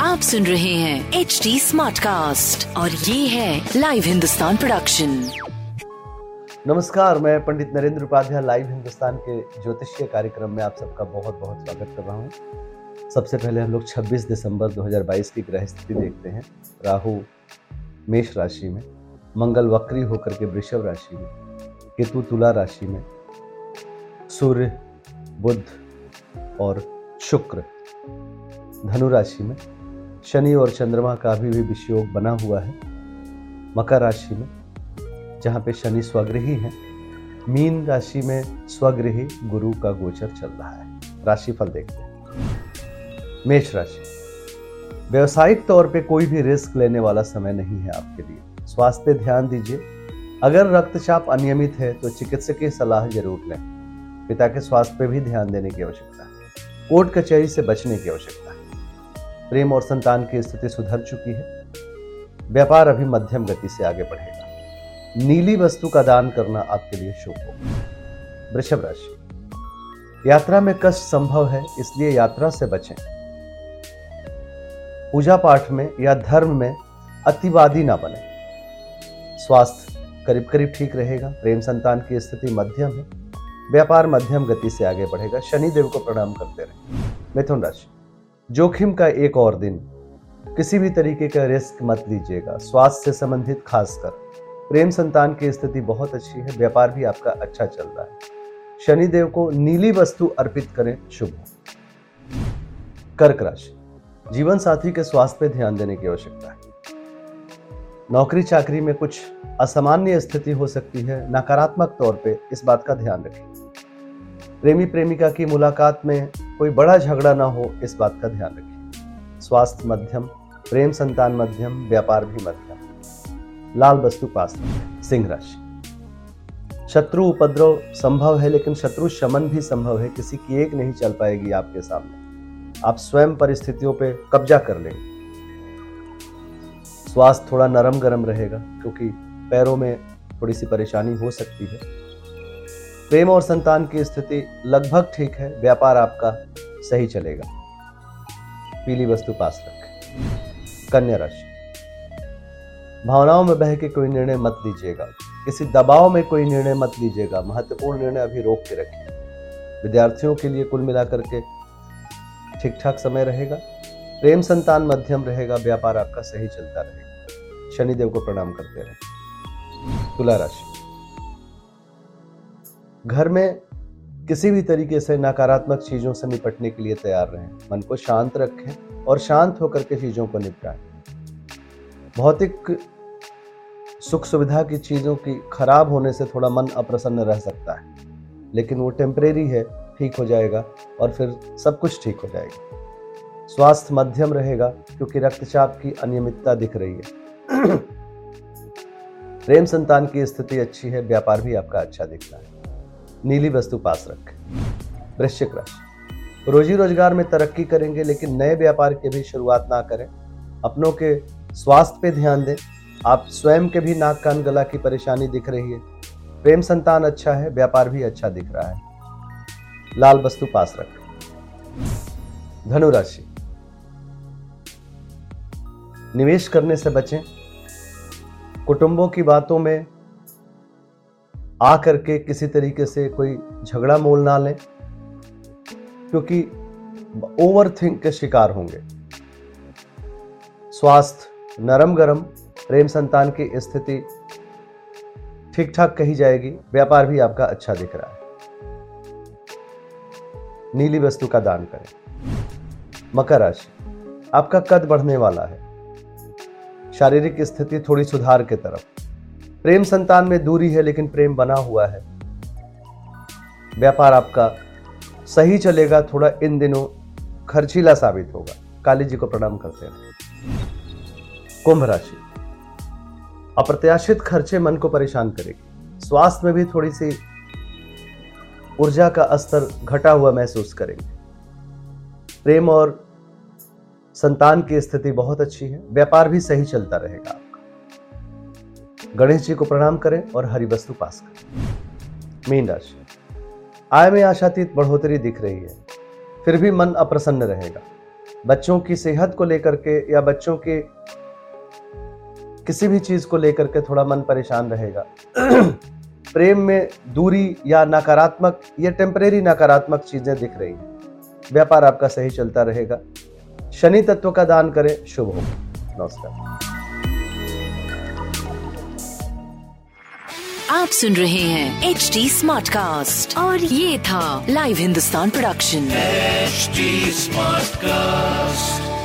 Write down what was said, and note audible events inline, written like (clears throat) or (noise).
आप सुन रहे हैं एच डी स्मार्ट कास्ट और ये है लाइव हिंदुस्तान प्रोडक्शन नमस्कार, मैं पंडित नरेंद्र उपाध्याय लाइव हिंदुस्तान के ज्योतिषीय कार्यक्रम में आप सबका बहुत बहुत स्वागत कर रहा हूँ। सबसे पहले हम लोग 26 दिसंबर 2022 की ग्रह स्थिति देखते हैं, राहु मेष राशि में, मंगल वक्री होकर के वृषभ राशि में, केतु तुला राशि में सूर्य बुद्ध और शुक्र। धनु राशि में शनि और चंद्रमा का अभी भी विषयोग बना हुआ है। मकर राशि में, जहाँ पे शनि स्वगृही है, मीन राशि में स्वगृही गुरु का गोचर चल रहा है। राशिफल देखते हैं। मेष राशि, व्यवसायिक तौर पे कोई भी रिस्क लेने वाला समय नहीं है आपके लिए। स्वास्थ्य ध्यान दीजिए। अगर रक्तचाप अनियमित है तो चिकित्सकीय सलाह ज़रूर लें। पिता के स्वास्थ्य पर भी ध्यान देने की आवश्यकता है। कोर्ट कचहरी से बचने की आवश्यकता है। प्रेम और संतान की स्थिति सुधर चुकी है। व्यापार अभी मध्यम गति से आगे बढ़ेगा। नीली वस्तु का दान करना आपके लिए शुभ होगा। वृषभ राशि। यात्रा में कष्ट संभव है, इसलिए यात्रा से बचें। पूजा पाठ में या धर्म में अतिवादी ना बने। स्वास्थ्य करीब करीब ठीक रहेगा, प्रेम संतान की स्थिति मध्यम है। व्यापार मध्यम गति से आगे बढ़ेगा। शनि देव को प्रणाम करते रहे। मिथुन राशि, जोखिम का एक और दिन। किसी भी तरीके का रिस्क मत लीजिएगा। स्वास्थ्य से संबंधित खासकर। प्रेम संतान की स्थिति बहुत अच्छी है। व्यापार भी आपका अच्छा चल रहा है। शनि देव को नीली वस्तु अर्पित करें। शुभ कर्क राशि जीवन साथी के स्वास्थ्य पर ध्यान देने की आवश्यकता है। नौकरी चाकरी में कुछ असामान्य स्थिति हो सकती है, नकारात्मक तौर पे इस बात का ध्यान रखें। प्रेमी प्रेमिका की मुलाकात में कोई बड़ा झगड़ा ना हो, इस बात का ध्यान रखें। स्वास्थ्य मध्यम, प्रेम संतान मध्यम, व्यापार भी मध्यम। लाल वस्तु पास सिंह राशि। शत्रु उपद्रव संभव है, लेकिन शत्रु शमन भी संभव है, किसी की एक नहीं चल पाएगी आपके सामने। आप स्वयं परिस्थितियों पे कब्जा कर लेंगे। स्वास्थ्य थोड़ा नरम गरम रहेगा, क्योंकि पैरों में थोड़ी सी परेशानी हो सकती है। प्रेम और संतान की स्थिति लगभग ठीक है, व्यापार आपका सही चलेगा। पीली वस्तु पास रखें। कन्या राशि। भावनाओं में बह के कोई निर्णय मत लीजिएगा। किसी दबाव में कोई निर्णय मत लीजिएगा। महत्वपूर्ण निर्णय अभी रोक के रखिए। विद्यार्थियों के लिए कुल मिलाकर के ठीक ठाक समय रहेगा। प्रेम संतान मध्यम रहेगा, व्यापार आपका सही चलता रहेगा। शनिदेव को प्रणाम करते रहे। तुला राशि। घर में किसी भी तरीके से नकारात्मक चीज़ों से निपटने के लिए तैयार रहें। मन को शांत रखें और शांत होकर के चीज़ों को निपटाएँ। भौतिक सुख सुविधा की चीज़ों की खराब होने से थोड़ा मन अप्रसन्न रह सकता है। लेकिन वो टेम्परेरी है, ठीक हो जाएगा और फिर सब कुछ ठीक हो जाएगा। स्वास्थ्य मध्यम रहेगा क्योंकि रक्तचाप की अनियमितता दिख रही है। प्रेम संतान की स्थिति अच्छी है, व्यापार भी आपका अच्छा दिख रहा है। नीली वस्तु पास रखें। वृश्चिक राशि। रोजी रोज़गार में तरक्की करेंगे, लेकिन नए व्यापार की भी शुरुआत ना करें। अपनों के स्वास्थ्य पे ध्यान दें। आप स्वयं के भी नाक कान गला की परेशानी दिख रही है। प्रेम संतान अच्छा है, व्यापार भी अच्छा दिख रहा है। लाल वस्तु पास रखें। धनु राशि। निवेश करने से बचें। कुटुंबों की बातों में आ करके किसी तरीके से कोई झगड़ा मोल ना लें, क्योंकि ओवर थिंक के शिकार होंगे। स्वास्थ्य नरम गरम प्रेम संतान की स्थिति ठीक ठाक कही जाएगी, व्यापार भी आपका अच्छा दिख रहा है। नीली वस्तु का दान करें। मकर राशि, आपका कद बढ़ने वाला है। शारीरिक स्थिति थोड़ी सुधार के तरफ़। प्रेम संतान में दूरी है, लेकिन प्रेम बना हुआ है। व्यापार आपका सही चलेगा, थोड़ा इन दिनों खर्चीला साबित होगा। काली जी को प्रणाम करते हैं। कुंभ राशि। अप्रत्याशित खर्चे मन को परेशान करेगी। स्वास्थ्य में भी थोड़ी सी ऊर्जा का स्तर घटा हुआ महसूस करेंगे। प्रेम और संतान की स्थिति बहुत अच्छी है, व्यापार भी सही चलता रहेगा। गणेश जी को प्रणाम करें और हरी वस्तु पास करें। मीन राशि। आय में आशातीत बढ़ोतरी दिख रही है, फिर भी मन अप्रसन्न रहेगा। बच्चों की सेहत को लेकर के या बच्चों के किसी भी चीज़ को लेकर के थोड़ा मन परेशान रहेगा। (clears throat) प्रेम में दूरी या नकारात्मक या टेम्परेरी नकारात्मक चीज़ें दिख रही हैं। व्यापार आपका सही चलता रहेगा। शनि तत्व का दान करें। शुभ हो। नमस्कार। आप सुन रहे हैं एच डी स्मार्ट कास्ट और ये था live Hindustan production smart Smartcast.